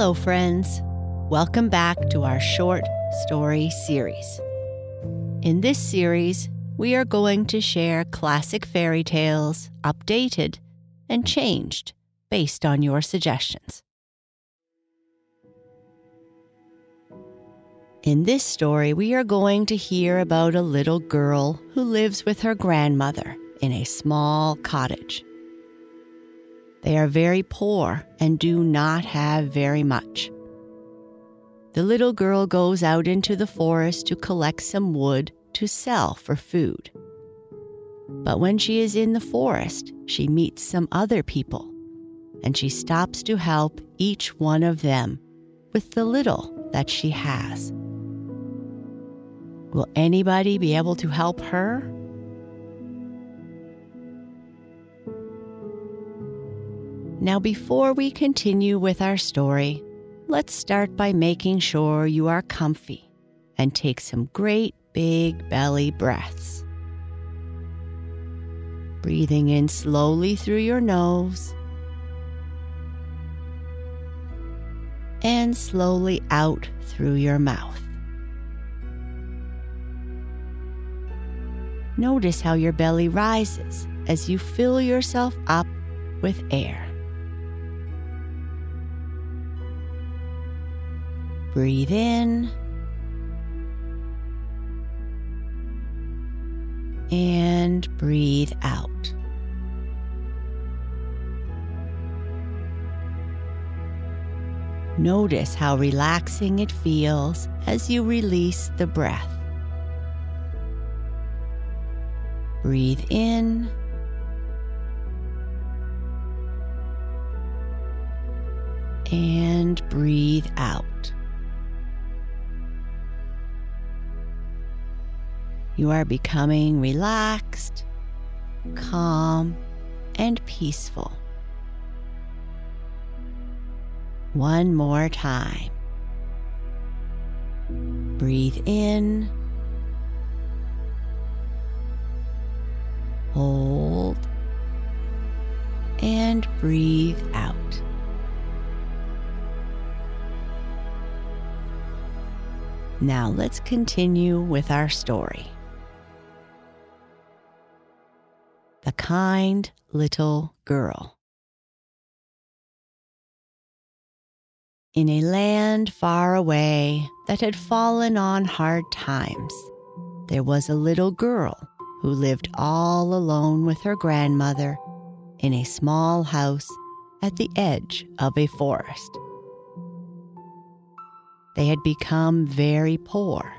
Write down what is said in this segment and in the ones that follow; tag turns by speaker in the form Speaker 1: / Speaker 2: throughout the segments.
Speaker 1: Hello, friends. Welcome back to our short story series. In this series, we are going to share classic fairy tales, updated and changed based on your suggestions. In this story, we are going to hear about a little girl who lives with her grandmother in a small cottage. They are very poor and do not have very much. The little girl goes out into the forest to collect some wood to sell for food. But when she is in the forest, she meets some other people, and she stops to help each one of them with the little that she has. Will anybody be able to help her? Now, before we continue with our story, let's start by making sure you are comfy and take some great big belly breaths. Breathing in slowly through your nose and slowly out through your mouth. Notice how your belly rises as you fill yourself up with air. Breathe in. And breathe out. Notice how relaxing it feels as you release the breath. Breathe in. And breathe out. You are becoming relaxed, calm, and peaceful. One more time. Breathe in. Hold. And breathe out. Now let's continue with our story. The kind little girl. In a land far away that had fallen on hard times, there was a little girl who lived all alone with her grandmother in a small house at the edge of a forest. They had become very poor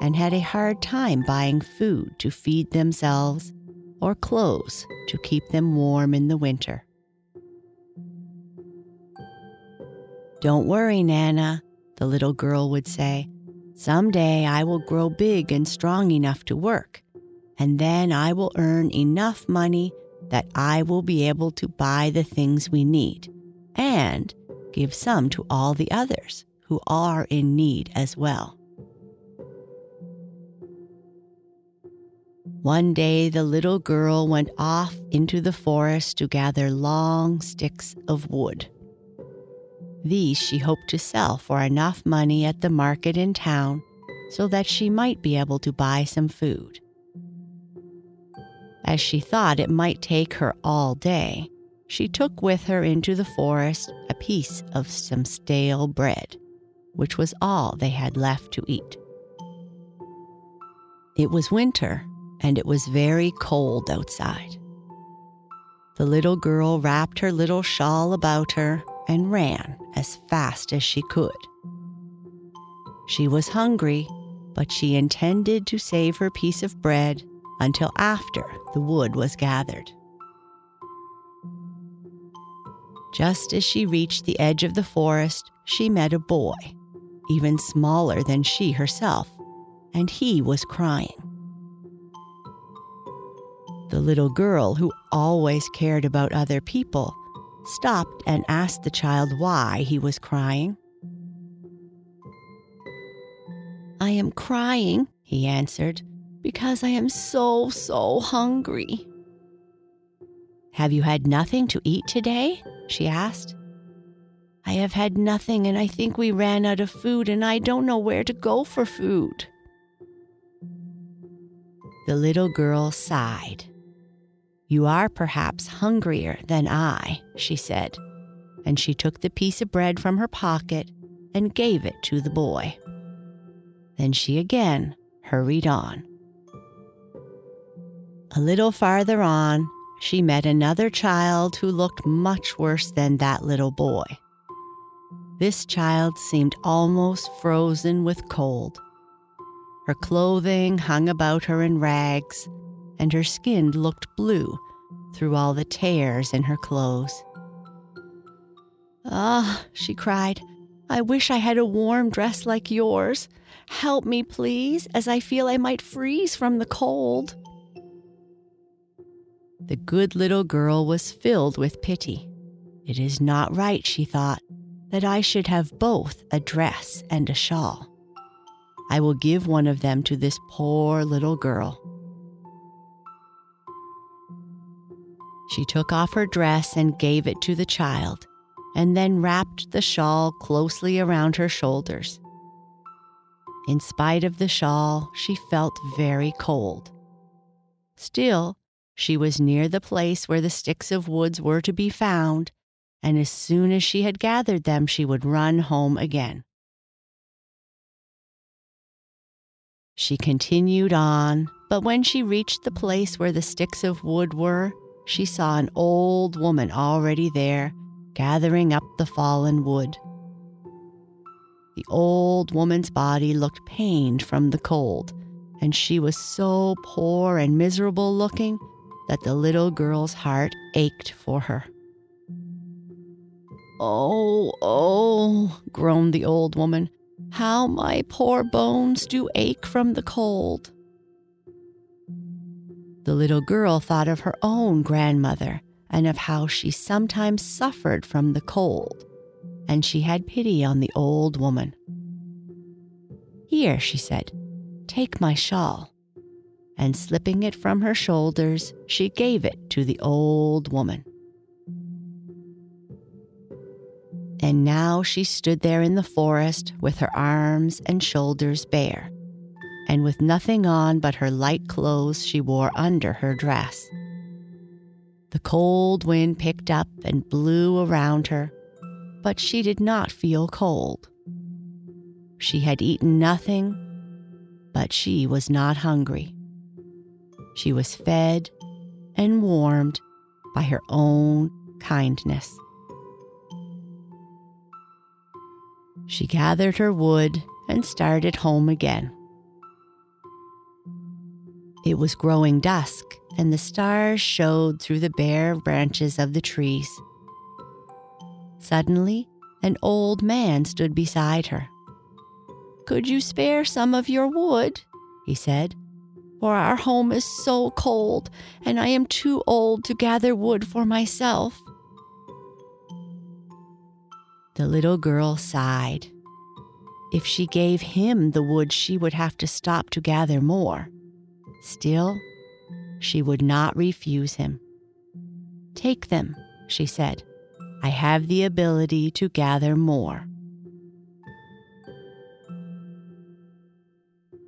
Speaker 1: and had a hard time buying food to feed themselves or clothes to keep them warm in the winter. Don't worry, Nana, the little girl would say. Someday I will grow big and strong enough to work, and then I will earn enough money that I will be able to buy the things we need and give some to all the others who are in need as well. One day, the little girl went off into the forest to gather long sticks of wood. These she hoped to sell for enough money at the market in town so that she might be able to buy some food. As she thought it might take her all day, she took with her into the forest a piece of some stale bread, which was all they had left to eat. It was winter, and it was very cold outside. The little girl wrapped her little shawl about her and ran as fast as she could. She was hungry, but she intended to save her piece of bread until after the wood was gathered. Just as she reached the edge of the forest, she met a boy, even smaller than she herself, and he was crying. The little girl, who always cared about other people, stopped and asked the child why he was crying. I am crying, he answered, because I am so, so hungry. Have you had nothing to eat today? she asked. I have had nothing, and I think we ran out of food, and I don't know where to go for food. The little girl sighed. You are perhaps hungrier than I, she said, and she took the piece of bread from her pocket and gave it to the boy. Then she again hurried on. A little farther on, she met another child who looked much worse than that little boy. This child seemed almost frozen with cold. Her clothing hung about her in rags, and her skin looked blue through all the tears in her clothes. Ah, she cried, I wish I had a warm dress like yours. Help me, please, as I feel I might freeze from the cold. The good little girl was filled with pity. It is not right, she thought, that I should have both a dress and a shawl. I will give one of them to this poor little girl. She took off her dress and gave it to the child, and then wrapped the shawl closely around her shoulders. In spite of the shawl, she felt very cold. Still, she was near the place where the sticks of woods were to be found, and as soon as she had gathered them, she would run home again. She continued on, but when she reached the place where the sticks of wood were, she saw an old woman already there, gathering up the fallen wood. The old woman's body looked pained from the cold, and she was so poor and miserable looking that the little girl's heart ached for her. Oh, oh, groaned the old woman, how my poor bones do ache from the cold. The little girl thought of her own grandmother and of how she sometimes suffered from the cold, and she had pity on the old woman. Here, she said, take my shawl. And slipping it from her shoulders, she gave it to the old woman. And now she stood there in the forest with her arms and shoulders bare, and with nothing on but her light clothes she wore under her dress. The cold wind picked up and blew around her, but she did not feel cold. She had eaten nothing, but she was not hungry. She was fed and warmed by her own kindness. She gathered her wood and started home again. It was growing dusk, and the stars showed through the bare branches of the trees. Suddenly, an old man stood beside her. Could you spare some of your wood? he said. For our home is so cold, and I am too old to gather wood for myself. The little girl sighed. If she gave him the wood, she would have to stop to gather more. Still, she would not refuse him. Take them, she said. I have the ability to gather more.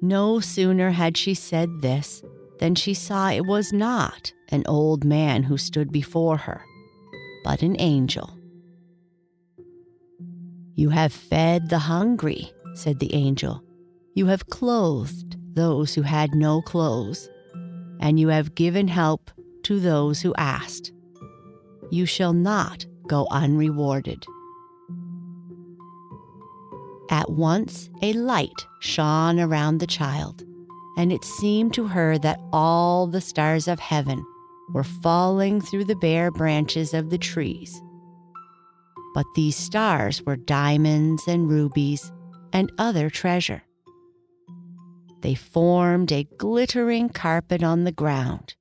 Speaker 1: No sooner had she said this than she saw it was not an old man who stood before her, but an angel. You have fed the hungry, said the angel. You have clothed those who had no clothes, and you have given help to those who asked. You shall not go unrewarded. At once a light shone around the child, and it seemed to her that all the stars of heaven were falling through the bare branches of the trees but these stars were diamonds and rubies and other treasure. They formed a glittering carpet on the ground.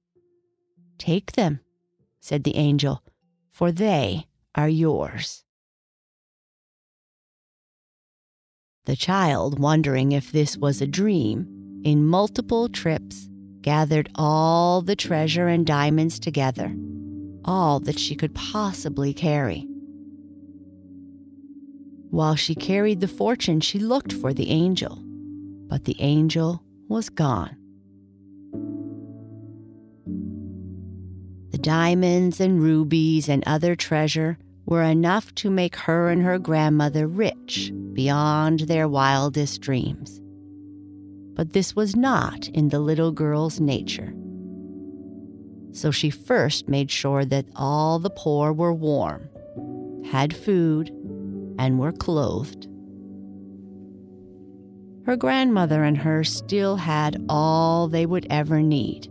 Speaker 1: Take them, said the angel, for they are yours. The child, wondering if this was a dream, in multiple trips gathered all the treasure and diamonds together, all that she could possibly carry. While she carried the fortune, she looked for the angel, but the angel was gone. The diamonds and rubies and other treasure were enough to make her and her grandmother rich beyond their wildest dreams. But this was not in the little girl's nature. So she first made sure that all the poor were warm, had food, and were clothed. Her grandmother and her still had all they would ever need,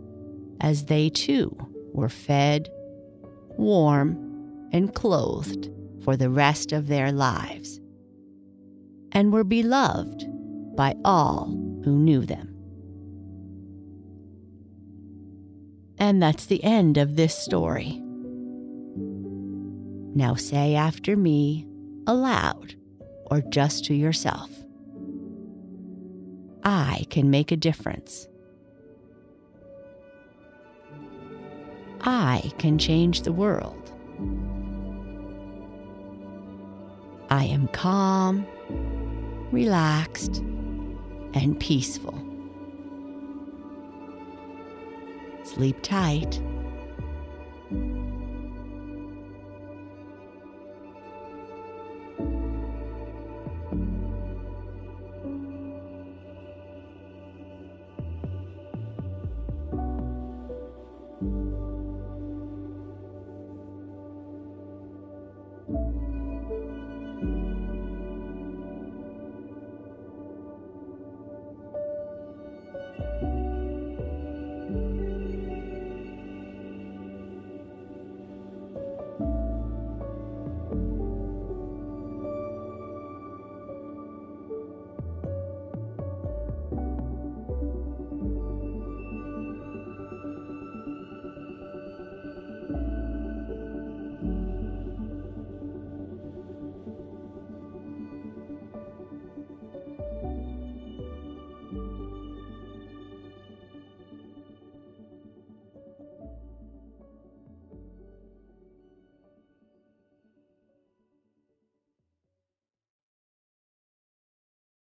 Speaker 1: as they too were fed, warm, and clothed for the rest of their lives, and were beloved by all who knew them. And that's the end of this story. Now say after me aloud or just to yourself. I can make a difference. I can change the world. I am calm, relaxed, and peaceful. Sleep tight.